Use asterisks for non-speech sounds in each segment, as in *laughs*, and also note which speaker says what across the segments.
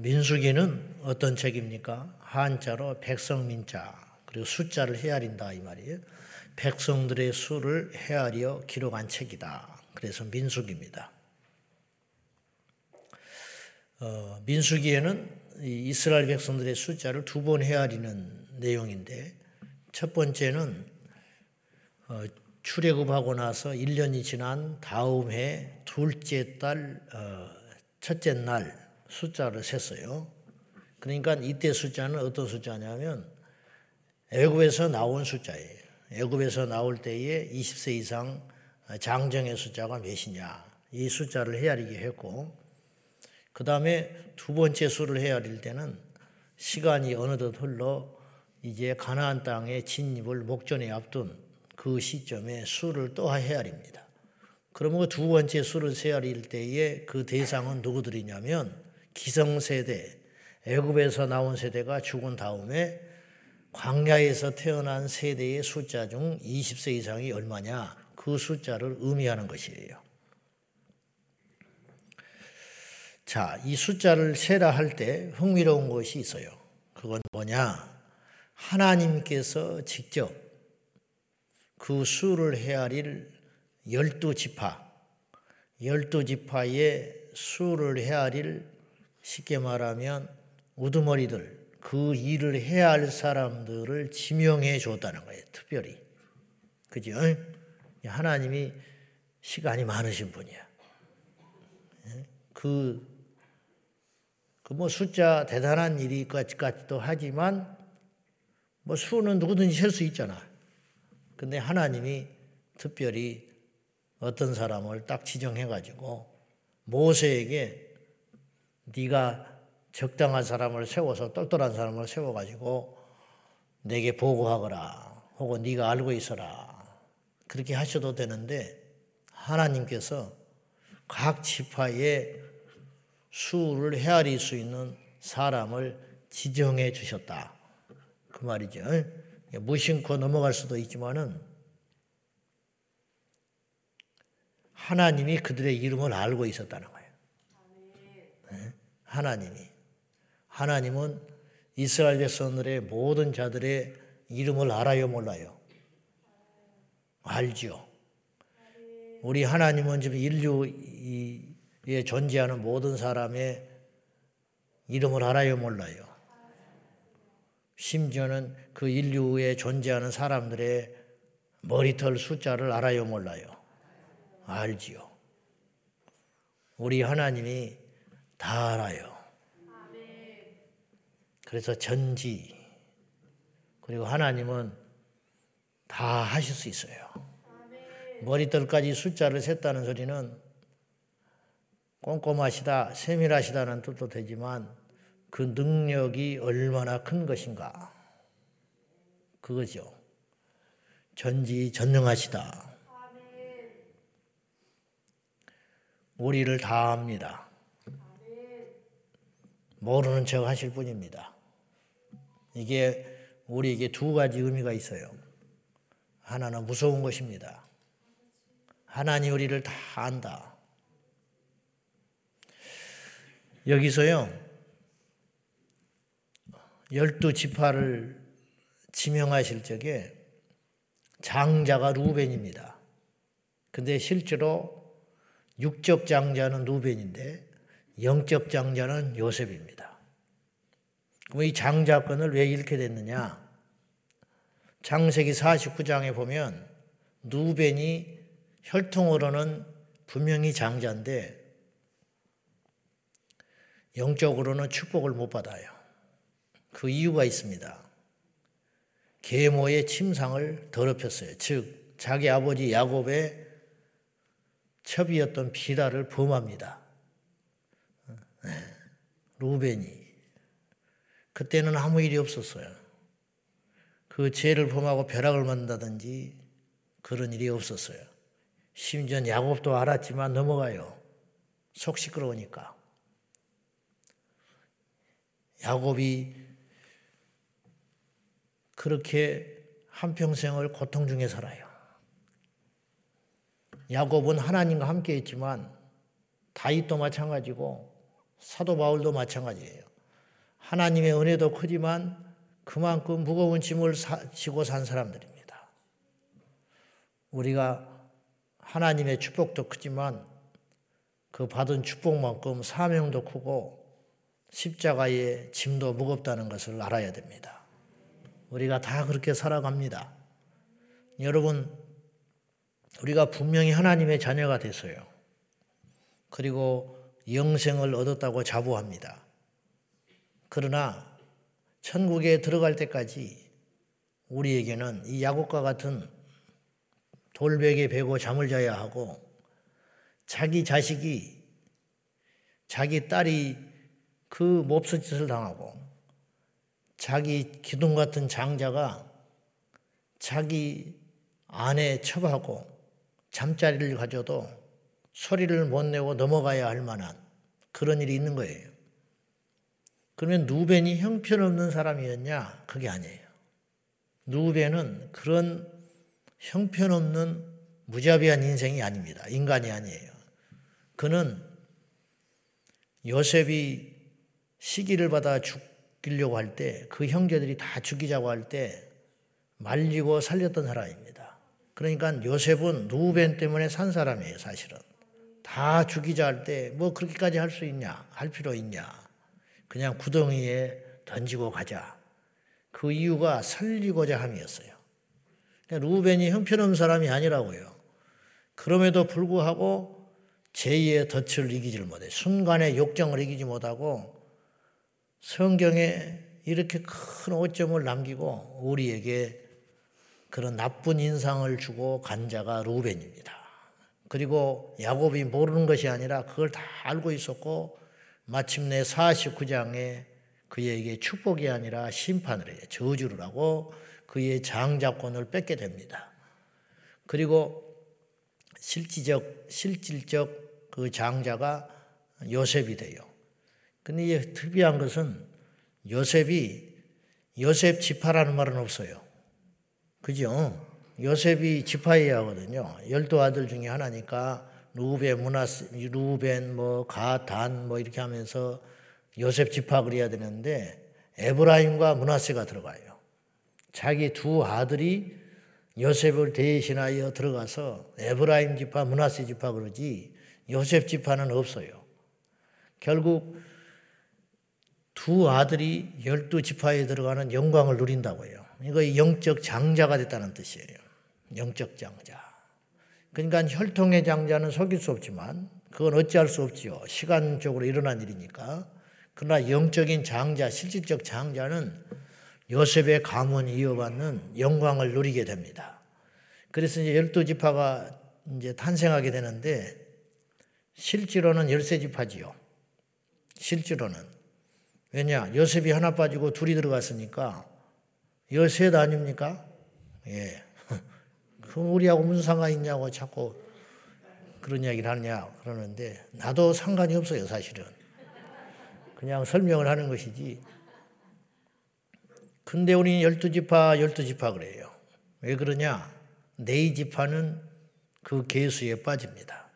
Speaker 1: 민수기는 어떤 책입니까? 한자로 백성민자 그리고 숫자를 헤아린다 이 말이에요. 백성들의 수를 헤아려 기록한 책이다. 그래서 민수기입니다. 어, 민수기에는 이스라엘 백성들의 숫자를 두 번 헤아리는 내용인데 첫 번째는 어, 출애굽하고 나서 1년이 지난 다음 해 둘째 달 어, 첫째 날 숫자를 셌어요. 그러니까 이때 숫자는 어떤 숫자냐면 애굽에서 나온 숫자예요. 애굽에서 나올 때에 20세 이상 장정의 숫자가 몇이냐 이 숫자를 헤아리게 했고 그 다음에 두 번째 수를 헤아릴 때는 시간이 어느덧 흘러 이제 가나안 땅의 진입을 목전에 앞둔 그 시점에 수를 또 헤아립니다. 그러면 그 두 번째 수를 헤아릴 때에 그 대상은 누구들이냐면 기성세대, 애굽에서 나온 세대가 죽은 다음에 광야에서 태어난 세대의 숫자 중 20세 이상이 얼마냐 그 숫자를 의미하는 것이에요. 자, 이 숫자를 세라 할 때 흥미로운 것이 있어요. 그건 뭐냐? 하나님께서 직접 그 수를 헤아릴 열두 지파, 열두 지파의 수를 헤아릴 쉽게 말하면 우두머리들, 그 일을 해야 할 사람들을 지명해 줬다는 거예요. 특별히. 그죠? 하나님이 시간이 많으신 분이야. 그 그 뭐 숫자 대단한 일이 같기도 하지만 뭐 수는 누구든지 셀 수 있잖아. 근데 하나님이 특별히 어떤 사람을 딱 지정해 가지고 모세에게 네가 적당한 사람을 세워서 똘똘한 사람을 세워 가지고 내게 보고하거라. 혹은 네가 알고 있어라. 그렇게 하셔도 되는데 하나님께서 각 지파의 수를 헤아릴 수 있는 사람을 지정해 주셨다. 그 말이죠. 무심코 넘어갈 수도 있지만은 하나님이 그들의 이름을 알고 있었다는 거예요. 네? 하나님이. 하나님은 이스라엘 백성들의 모든 자들의 이름을 알아요, 몰라요? 알죠. 우리 하나님은 지금 인류 에 존재하는 모든 사람의 이름을 알아요, 몰라요? 심지어는 그 인류에 존재하는 사람들의 머리털 숫자를 알아요, 몰라요? 알지요. 우리 하나님이 다 알아요. 그래서 전지, 그리고 하나님은 다 하실 수 있어요. 머리털까지 숫자를 셌다는 소리는 꼼꼼하시다, 세밀하시다는 뜻도 되지만 그 능력이 얼마나 큰 것인가. 그거죠. 전지 전능하시다. 우리를 다 압니다. 모르는 척 하실 뿐입니다. 이게 우리에게 두 가지 의미가 있어요. 하나는 무서운 것입니다. 하나님 우리를 다 안다. 여기서요, 열두 지파를 지명하실 적에 장자가 루벤입니다. 근데 실제로 육적 장자는 루벤인데 영적 장자는 요셉입니다. 그럼 이 장자권을 왜 잃게 됐느냐? 장세기 49장에 보면 루벤이 혈통으로는 분명히 장자인데 영적으로는 축복을 못 받아요. 그 이유가 있습니다. 계모의 침상을 더럽혔어요. 즉 자기 아버지 야곱의 첩이었던 비라를 범합니다. 네. 루벤이 그때는 아무 일이 없었어요. 그 죄를 범하고 벼락을 만다든지 그런 일이 없었어요. 심지어 야곱도 알았지만 넘어가요. 속 시끄러우니까. 야곱이 그렇게 한평생을 고통 중에 살아요. 야곱은 하나님과 함께 했지만 다윗도 마찬가지고 사도 바울도 마찬가지예요. 하나님의 은혜도 크지만 그만큼 무거운 짐을 지고 산 사람들입니다. 우리가 하나님의 축복도 크지만 그 받은 축복만큼 사명도 크고 십자가의 짐도 무겁다는 것을 알아야 됩니다. 우리가 다 그렇게 살아갑니다. 여러분, 우리가 분명히 하나님의 자녀가 됐어요. 그리고 영생을 얻었다고 자부합니다. 그러나 천국에 들어갈 때까지 우리에게는 이 야곱과 같은 돌베개 베고 잠을 자야 하고 자기 자식이 자기 딸이 그 몹쓸 짓을 당하고 자기 기둥 같은 장자가 자기 아내 첩하고 잠자리를 가져도 소리를 못 내고 넘어가야 할 만한 그런 일이 있는 거예요. 그러면 누벤이 형편없는 사람이었냐? 그게 아니에요. 누벤은 그런 형편없는 무자비한 인생이 아닙니다. 인간이 아니에요. 그는 요셉이 시기를 받아 죽이려고 할 때 그 형제들이 다 죽이자고 할 때 말리고 살렸던 사람입니다. 그러니까 요셉은 누벤 때문에 산 사람이에요, 사실은. 다 죽이자 할 때 뭐 그렇게까지 할 수 있냐? 할 필요 있냐? 그냥 구덩이에 던지고 가자. 그 이유가 살리고자 함이었어요. 그러니까 루벤이 형편없는 사람이 아니라고요. 그럼에도 불구하고 제2의 덫을 이기질 못해. 순간의 욕정을 이기지 못하고 성경에 이렇게 큰 오점을 남기고 우리에게 그런 나쁜 인상을 주고 간 자가 루벤입니다. 그리고 야곱이 모르는 것이 아니라 그걸 다 알고 있었고 마침내 49장에 그에게 축복이 아니라 심판을 해요. 저주를 하고 그의 장자권을 뺏게 됩니다. 그리고 실질적, 실질적 그 장자가 요셉이 돼요. 근데 이 특이한 것은 요셉이 요셉 지파라는 말은 없어요. 그죠? 요셉이 지파해야 하거든요. 열두 아들 중에 하나니까 루벤, 문하스, 루벤, 뭐 가단 뭐 이렇게 하면서 요셉 지파 그래야 되는데 에브라임과 문하세가 들어가요. 자기 두 아들이 요셉을 대신하여 들어가서 에브라임 지파, 문하세 지파 그러지 요셉 지파는 없어요. 결국 두 아들이 열두 지파에 들어가는 영광을 누린다고요. 이거 영적 장자가 됐다는 뜻이에요. 영적 장자. 그러니까 혈통의 장자는 속일 수 없지만 그건 어찌할 수 없지요. 시간적으로 일어난 일이니까. 그러나 영적인 장자, 실질적 장자는 요셉의 가문 이어받는 영광을 누리게 됩니다. 그래서 이제 열두 지파가 이제 탄생하게 되는데 실제로는 열세 지파지요. 실제로는 왜냐 요셉이 하나 빠지고 둘이 들어갔으니까 열셋 아닙니까? 예. 그 우리하고 무슨 상관 있냐고 자꾸 그런 이야기를 하느냐 그러는데 나도 상관이 없어요 사실은. 그냥 설명을 하는 것이지. 근데 우리 열두 지파 열두 지파 그래요. 왜 그러냐? 네이 지파는 그 개수에 빠집니다.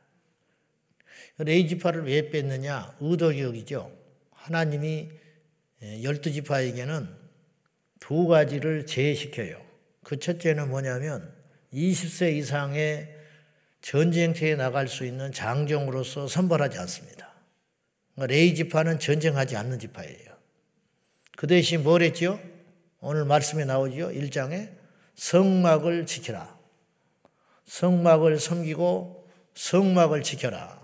Speaker 1: 네이 지파를 왜 뺐느냐? 의도적이죠. 하나님이 열두 지파에게는 두 가지를 제시켜요. 그 첫째는 뭐냐면 20세 이상의 전쟁터에 나갈 수 있는 장정으로서 선발하지 않습니다. 그러니까 레이 지파는 전쟁하지 않는 지파예요. 그 대신 뭘 했죠? 오늘 말씀에 나오죠. 1장에 성막을 지켜라. 성막을 섬기고 성막을 지켜라.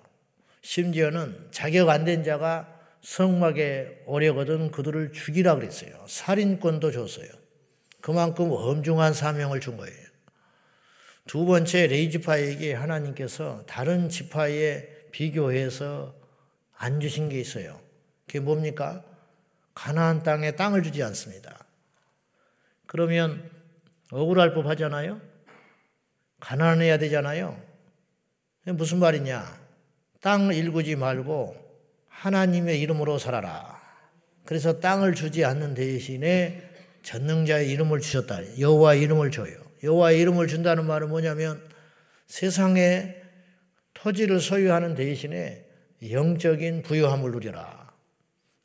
Speaker 1: 심지어는 자격 안 된 자가 성막에 오려거든 그들을 죽이라 그랬어요. 살인권도 줬어요. 그만큼 엄중한 사명을 준 거예요. 두 번째 레이 지파에게 하나님께서 다른 지파에 비교해서 안 주신 게 있어요. 그게 뭡니까? 가나안 땅에 땅을 주지 않습니다. 그러면 억울할 법 하잖아요? 가난해야 되잖아요? 무슨 말이냐? 땅 일구지 말고 하나님의 이름으로 살아라. 그래서 땅을 주지 않는 대신에 전능자의 이름을 주셨다. 여호와 이름을 줘요. 여호와의 이름을 준다는 말은 뭐냐면 세상에 토지를 소유하는 대신에 영적인 부유함을 누려라.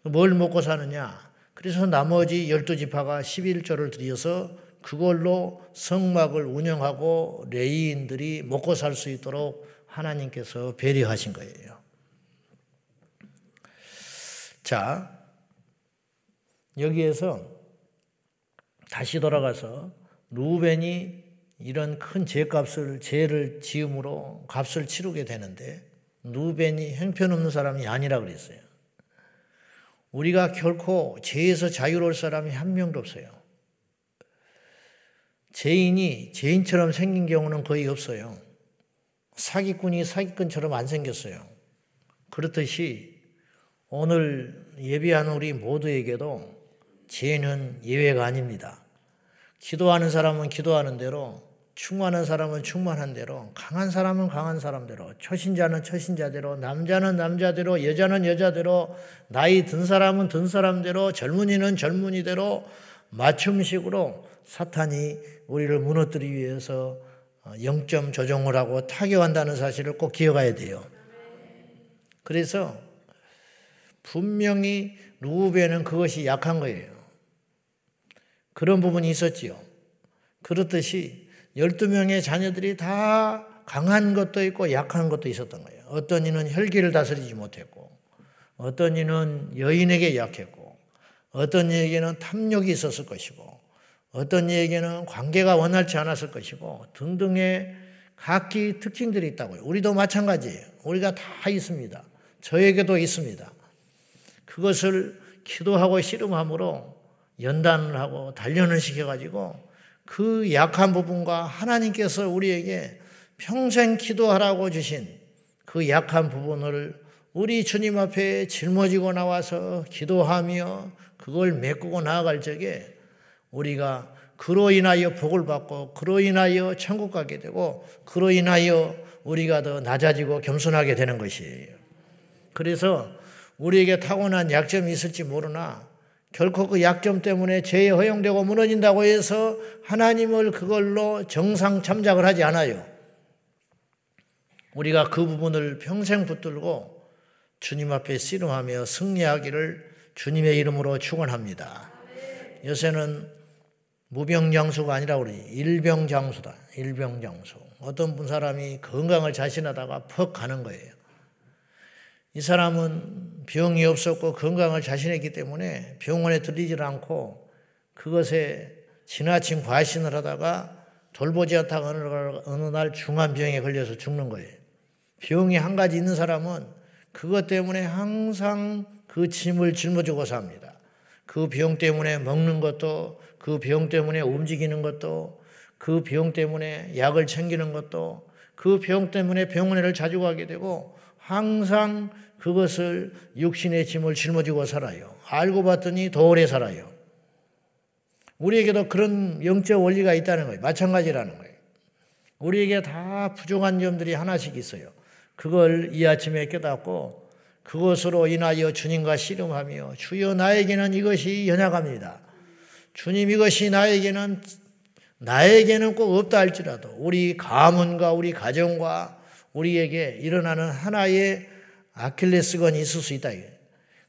Speaker 1: 뭘 먹고 사느냐? 그래서 나머지 열두 지파가 11조를 들여서 그걸로 성막을 운영하고 레이인들이 먹고 살 수 있도록 하나님께서 배려하신 거예요. 자, 여기에서 다시 돌아가서 루벤이 이런 큰 죄값을 죄를 지음으로 값을 치르게 되는데 루벤이 형편없는 사람이 아니라 그랬어요. 우리가 결코 죄에서 자유로울 사람이 한 명도 없어요. 죄인이 죄인처럼 생긴 경우는 거의 없어요. 사기꾼이 사기꾼처럼 안 생겼어요. 그렇듯이 오늘 예비한 우리 모두에게도 죄는 예외가 아닙니다. 기도하는 사람은 기도하는 대로, 충만한 사람은 충만한 대로, 강한 사람은 강한 사람대로, 초신자는 초신자대로, 남자는 남자대로, 여자는 여자대로, 나이 든 사람은 든 사람대로, 젊은이는 젊은이대로 맞춤식으로 사탄이 우리를 무너뜨리기 위해서 영점 조종을 하고 타격한다는 사실을 꼭 기억해야 돼요. 그래서 분명히 루벤은 그것이 약한 거예요. 그런 부분이 있었지요. 그렇듯이 12명의 자녀들이 다 강한 것도 있고 약한 것도 있었던 거예요. 어떤 이는 혈기를 다스리지 못했고, 어떤 이는 여인에게 약했고, 어떤 이에게는 탐욕이 있었을 것이고, 어떤 이에게는 관계가 원활치 않았을 것이고, 등등의 각기 특징들이 있다고요. 우리도 마찬가지예요. 우리가 다 있습니다. 저에게도 있습니다. 그것을 기도하고 씨름함으로 연단을 하고 단련을 시켜가지고 그 약한 부분과 하나님께서 우리에게 평생 기도하라고 주신 그 약한 부분을 우리 주님 앞에 짊어지고 나와서 기도하며 그걸 메꾸고 나아갈 적에 우리가 그로 인하여 복을 받고 그로 인하여 천국 가게 되고 그로 인하여 우리가 더 낮아지고 겸손하게 되는 것이에요. 그래서 우리에게 타고난 약점이 있을지 모르나 결코 그 약점 때문에 죄에 허용되고 무너진다고 해서 하나님을 그걸로 정상 참작을 하지 않아요. 우리가 그 부분을 평생 붙들고 주님 앞에 씨름하며 승리하기를 주님의 이름으로 축원합니다. 요새는 무병장수가 아니라 우리 일병장수다. 일병장수. 어떤 분 사람이 건강을 자신하다가 퍽 가는 거예요. 이 사람은 병이 없었고 건강을 자신했기 때문에 병원에 들리질 않고 그것에 지나친 과신을 하다가 돌보지 않다가 어느 날 중한 병에 걸려서 죽는 거예요. 병이 한 가지 있는 사람은 그것 때문에 항상 그 짐을 짊어지고 삽니다. 그 병 때문에 먹는 것도, 그 병 때문에 움직이는 것도, 그 병 때문에 약을 챙기는 것도, 그 병 때문에 병원에를 자주 가게 되고 항상 그것을 육신의 짐을 짊어지고 살아요. 알고 봤더니 더 오래 살아요. 우리에게도 그런 영적 원리가 있다는 거예요. 마찬가지라는 거예요. 우리에게 다 부족한 점들이 하나씩 있어요. 그걸 이 아침에 깨닫고 그것으로 인하여 주님과 씨름하며 주여 나에게는 이것이 연약합니다. 주님 이것이 나에게는 나에게는 꼭 없다 할지라도 우리 가문과 우리 가정과 우리에게 일어나는 하나의 아킬레스건이 있을 수 있다.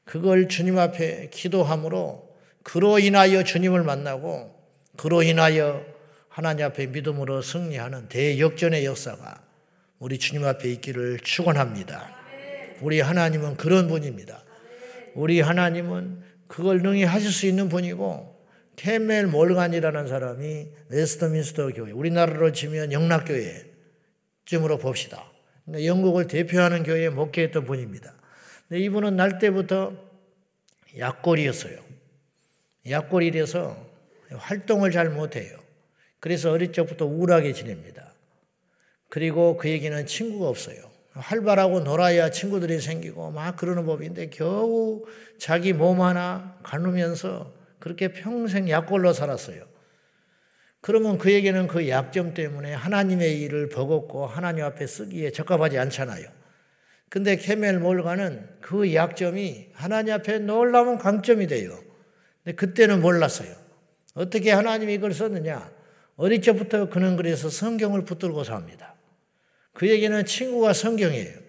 Speaker 1: 그걸 주님 앞에 기도함으로 그로 인하여 주님을 만나고 그로 인하여 하나님 앞에 믿음으로 승리하는 대역전의 역사가 우리 주님 앞에 있기를 축원합니다. 우리 하나님은 그런 분입니다. 우리 하나님은 그걸 능히 하실 수 있는 분이고 케멜 몰간이라는 사람이 웨스트민스터 교회, 우리나라로 치면 영락교회쯤으로 봅시다. 영국을 대표하는 교회에 목회했던 분입니다. 근데 이분은 날 때부터 약골이었어요. 약골이라서 활동을 잘 못해요. 그래서 어릴 적부터 우울하게 지냅니다. 그리고 그에게는 친구가 없어요. 활발하고 놀아야 친구들이 생기고 막 그러는 법인데 겨우 자기 몸 하나 가누면서 그렇게 평생 약골로 살았어요. 그러면 그에게는 그 약점 때문에 하나님의 일을 버겁고 하나님 앞에 쓰기에 적합하지 않잖아요. 근데 케멜 몰가는 그 약점이 하나님 앞에 놀라운 강점이 돼요. 근데 그때는 몰랐어요. 어떻게 하나님이 이걸 썼느냐? 어릴 적부터 그는 그래서 성경을 붙들고 삽니다. 그에게는 친구가 성경이에요.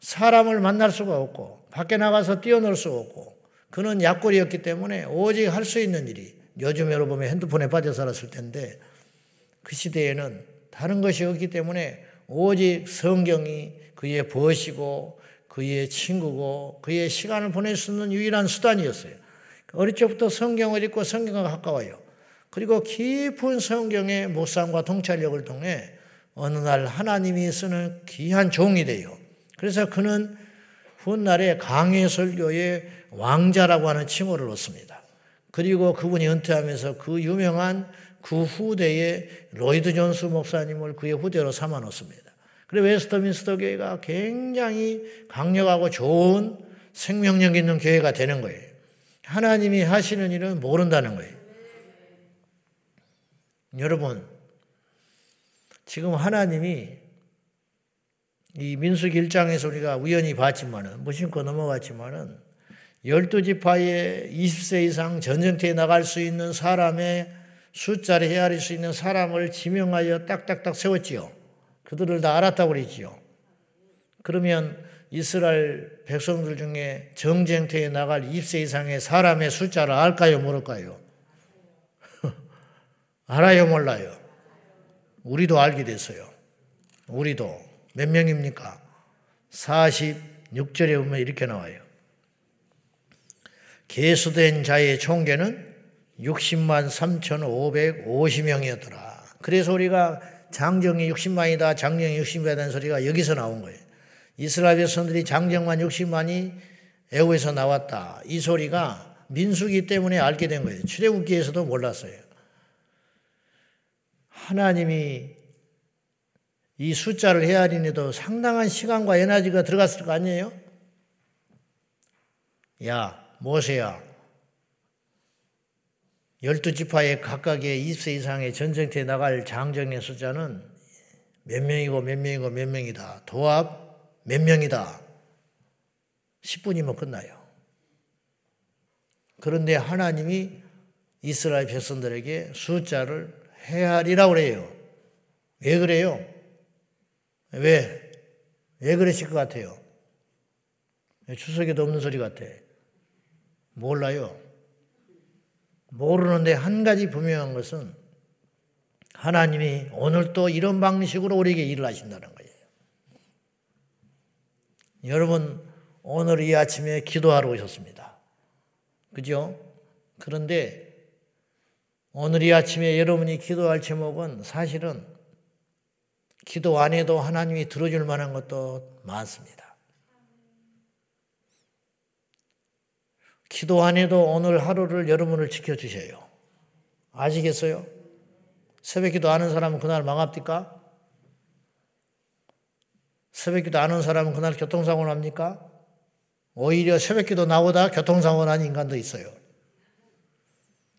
Speaker 1: 사람을 만날 수가 없고, 밖에 나가서 뛰어놀 수 없고, 그는 약골이었기 때문에 오직 할 수 있는 일이 요즘 여러분 핸드폰에 빠져 살았을 텐데 그 시대에는 다른 것이 없기 때문에 오직 성경이 그의 벗이고 그의 친구고 그의 시간을 보낼 수 있는 유일한 수단이었어요. 어릴 적부터 성경을 읽고 성경과 가까워요. 그리고 깊은 성경의 묵상과 통찰력을 통해 어느 날 하나님이 쓰는 귀한 종이 돼요. 그래서 그는 훗날에 강해 설교의 왕자라고 하는 칭호를 얻습니다. 그리고 그분이 은퇴하면서 그 유명한 그 후대의 로이드 존스 목사님을 그의 후대로 삼아 놓습니다. 그리고 웨스터민스터 교회가 굉장히 강력하고 좋은 생명력 있는 교회가 되는 거예요. 하나님이 하시는 일은 모른다는 거예요. 여러분, 지금 하나님이 이 민수기 1장에서 우리가 우연히 봤지만은, 무심코 넘어갔지만은, 열두 지파에 20세 이상 전쟁터에 나갈 수 있는 사람의 숫자를 헤아릴 수 있는 사람을 지명하여 딱딱딱 세웠지요. 그들을 다 알았다고 그랬지요. 그러면 이스라엘 백성들 중에 정쟁터에 나갈 20세 이상의 사람의 숫자를 알까요, 모를까요? *laughs* 알아요, 몰라요? 우리도 알게 됐어요. 우리도 몇 명입니까? 46절에 보면 이렇게 나와요. 개수된 자의 총계는 60만 3,550명이었더라. 그래서 우리가 장정이 60만이다, 장정이 60만이라는 소리가 여기서 나온 거예요. 이스라엘 백성들이 장정만 60만이 애호에서 나왔다. 이 소리가 민수기 때문에 알게 된 거예요. 출애굽기에서도 몰랐어요. 하나님이 이 숫자를 헤아리는데도 상당한 시간과 에너지가 들어갔을 거 아니에요? 야, 모세야. 열두 지파의 각각의 20세 이상의 전쟁터에 나갈 장정의 숫자는 몇 명이고 몇 명이고 몇 명이다. 도합 몇 명이다. 10분이면 끝나요. 그런데 하나님이 이스라엘 백성들에게 숫자를 헤아리라고 그래요. 왜 그래요? 왜? 왜 그러실 것 같아요? 추석에도 없는 소리 같아. 몰라요. 모르는데 한 가지 분명한 것은 하나님이 오늘 또 이런 방식으로 우리에게 일을 하신다는 거예요. 여러분, 오늘 이 아침에 기도하러 오셨습니다. 그죠? 그런데 오늘 이 아침에 여러분이 기도할 제목은 사실은 기도 안 해도 하나님이 들어줄 만한 것도 많습니다. 기도 안 해도 오늘 하루를 여러분을 지켜주셔요. 아시겠어요? 새벽 기도 아는 사람은 그날 망합니까? 새벽 기도 아는 사람은 그날 교통사고 납니까? 오히려 새벽 기도 나오다 교통사고 난 인간도 있어요.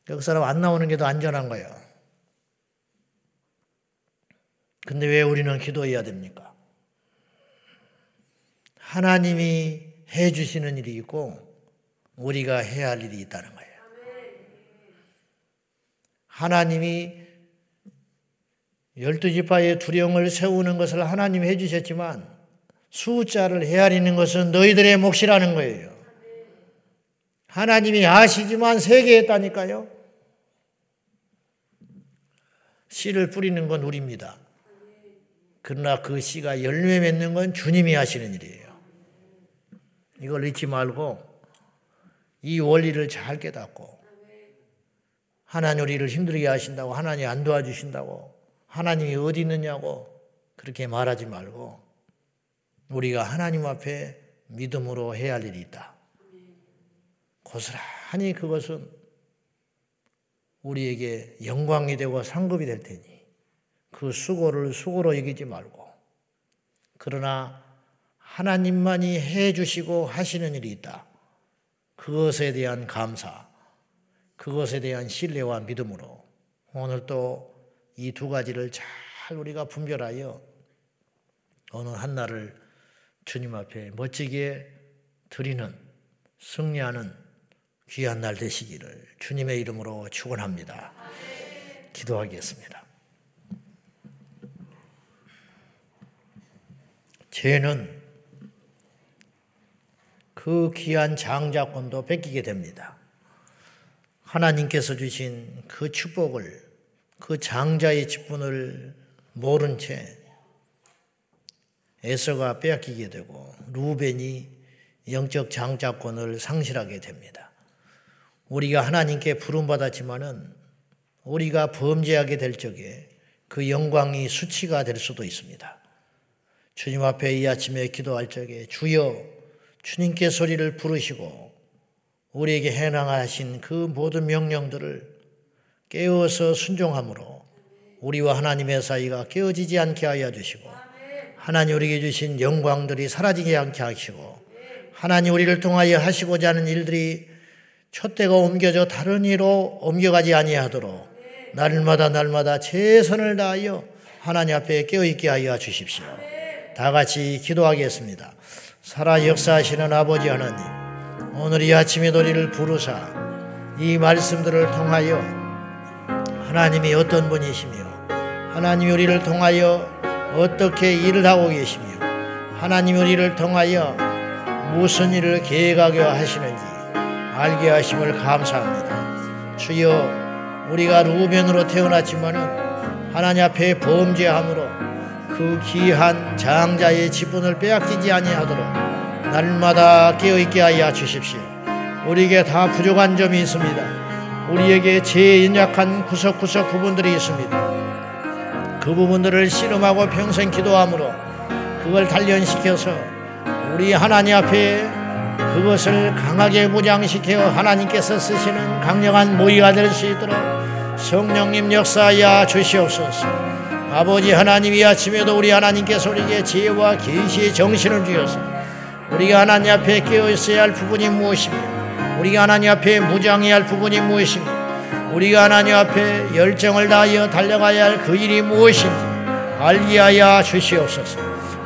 Speaker 1: 그 사람 안 나오는 게 더 안전한 거예요. 근데 왜 우리는 기도해야 됩니까? 하나님이 해 주시는 일이 있고 우리가 해야 할 일이 있다는 거예요. 하나님이 열두 지파의 두령을 세우는 것을 하나님이 해 주셨지만 숫자를 헤아리는 것은 너희들의 몫이라는 거예요. 하나님이 아시지만 세게 했다니까요. 씨를 뿌리는 건 우리입니다. 그러나 그 씨가 열매 맺는 건 주님이 하시는 일이에요. 이걸 잊지 말고 이 원리를 잘 깨닫고 하나님 우리를 힘들게 하신다고 하나님 안 도와주신다고 하나님이 어디 있느냐고 그렇게 말하지 말고 우리가 하나님 앞에 믿음으로 해야 할 일이 있다. 고스란히 그것은 우리에게 영광이 되고 상급이 될 테니 그 수고를 수고로 여기지 말고 그러나 하나님만이 해 주시고 하시는 일이 있다. 그것에 대한 감사, 그것에 대한 신뢰와 믿음으로 오늘 또 이 두 가지를 잘 우리가 분별하여 어느 한날을 주님 앞에 멋지게 드리는 승리하는 귀한 날 되시기를 주님의 이름으로 축원합니다. 기도하겠습니다. 죄는 그 귀한 장자권도 뺏기게 됩니다. 하나님께서 주신 그 축복을 그 장자의 직분을 모른 채 에서가 빼앗기게 되고 루벤이 영적 장자권을 상실하게 됩니다. 우리가 하나님께 부름받았지만은 우리가 범죄하게 될 적에 그 영광이 수치가 될 수도 있습니다. 주님 앞에 이 아침에 기도할 적에 주여 주님께 소리를 부르시고 우리에게 해당하신 그 모든 명령들을 깨어서 순종함으로 우리와 하나님의 사이가 깨어지지 않게 하여 주시고 하나님 우리에게 주신 영광들이 사라지지 않게 하시고 하나님 우리를 통하여 하시고자 하는 일들이 촛대가 옮겨져 다른 이로 옮겨가지 아니하도록 날마다 날마다 최선을 다하여 하나님 앞에 깨어있게 하여 주십시오. 다 같이 기도하겠습니다. 살아 역사하시는 아버지 하나님, 오늘 이 아침에 우리를 부르사 이 말씀들을 통하여 하나님이 어떤 분이시며 하나님이 우리를 통하여 어떻게 일을 하고 계시며 하나님 우리를 통하여 무슨 일을 계획하게 하시는지 알게 하심을 감사합니다. 주여 우리가 루벤으로 태어났지만은 하나님 앞에 범죄함으로 그 귀한 장자의 지분을 빼앗기지 아니하도록 날마다 깨어있게 하여 주십시오. 우리에게 다 부족한 점이 있습니다. 우리에게 제일 연약한 구석구석 부분들이 있습니다. 그 부분들을 씨름하고 평생 기도함으로 그걸 단련시켜서 우리 하나님 앞에 그것을 강하게 무장시켜 하나님께서 쓰시는 강력한 모의가 될 수 있도록 성령님 역사하여 주시옵소서. 아버지 하나님 이 아침에도 우리 하나님께서 우리에게 지혜와 계시의 정신을 주셔서 우리가 하나님 앞에 깨어 있어야 할 부분이 무엇이며 우리가 하나님 앞에 무장해야 할 부분이 무엇이며 우리가 하나님 앞에 열정을 다하여 달려가야 할 그 일이 무엇인지 알게 하여 주시옵소서.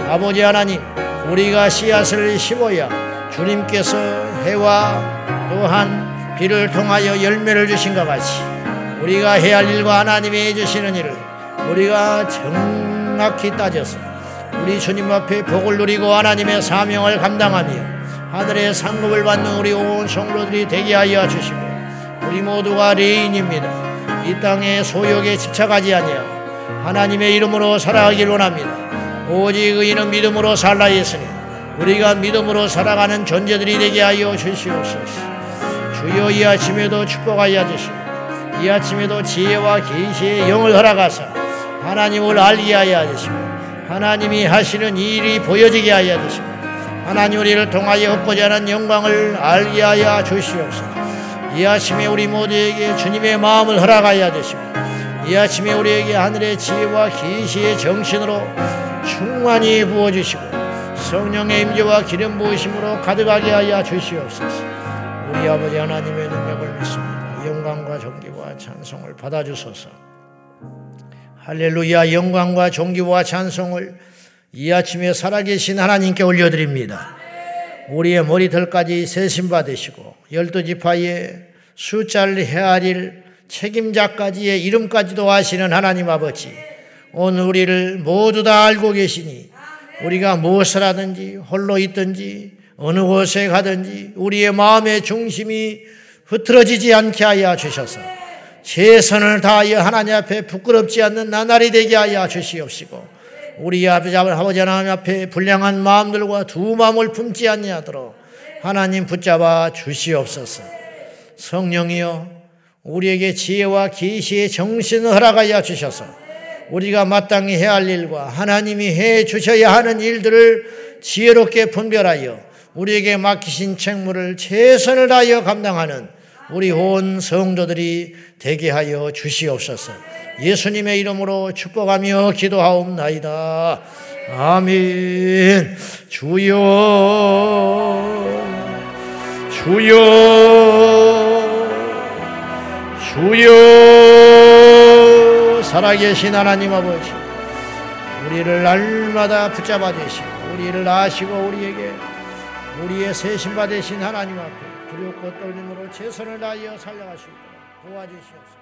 Speaker 1: 아버지 하나님 우리가 씨앗을 심어야 주님께서 해와 또한 비를 통하여 열매를 주신 것 같이 우리가 해야 할 일과 하나님이 해주시는 일을 우리가 정확히 따져서 우리 주님 앞에 복을 누리고 하나님의 사명을 감당하며 하늘의 상급을 받는 우리 온 성도들이 되게 하여 주시고 우리 모두가 레인입니다. 이 땅의 소욕에 집착하지 아니하고 하나님의 이름으로 살아가길 원합니다. 오직 의인은 믿음으로 살라 했으니 우리가 믿음으로 살아가는 존재들이 되게 하여 주시옵소서. 주여 이 아침에도 축복하여 주시고 이 아침에도 지혜와 계시의 영을 허락하사 하나님을 알게 하여 주시고 하나님이 하시는 일이 보여지게 하여 주시고 하나님 우리를 통하여 얻고자 하는 영광을 알게 하여 주시옵소서. 이 아침에 우리 모두에게 주님의 마음을 허락하여 주시고 이 아침에 우리에게 하늘의 지혜와 계시의 정신으로 충만히 부어주시고 성령의 임재와 기름 부으심으로 가득하게 하여 주시옵소서. 우리 아버지 하나님의 능력을 믿습니다. 영광과 존귀와 찬송을 받아주소서 할렐루야 영광과 존귀와 찬송을 이 아침에 살아계신 하나님께 올려드립니다. 우리의 머리털까지 세심 받으시고 열두 지파의 숫자를 헤아릴 책임자까지의 이름까지도 아시는 하나님 아버지 오늘 우리를 모두 다 알고 계시니 우리가 무엇을 하든지 홀로 있든지 어느 곳에 가든지 우리의 마음의 중심이 흐트러지지 않게 하여 주셔서 최선을 다하여 하나님 앞에 부끄럽지 않는 나날이 되게 하여 주시옵시고 우리 아버지 하나님 앞에 불량한 마음들과 두 마음을 품지 아니하도록 하나님 붙잡아 주시옵소서. 성령이여 우리에게 지혜와 계시의 정신을 허락하여 주셔서 우리가 마땅히 해야 할 일과 하나님이 해 주셔야 하는 일들을 지혜롭게 분별하여 우리에게 맡기신 책무를 최선을 다하여 감당하는 우리 온 성도들이 되게 하여 주시옵소서. 예수님의 이름으로 축복하며 기도하옵나이다. 아멘. 주여, 주여, 주여, 살아계신 하나님 아버지, 우리를 날마다 붙잡아 주시고, 우리를 아시고 우리에게 우리의 세신 받으신 하나님 앞에 두렵고 떨림으로 최선을 다하여 살려가시고 도와주시옵소서.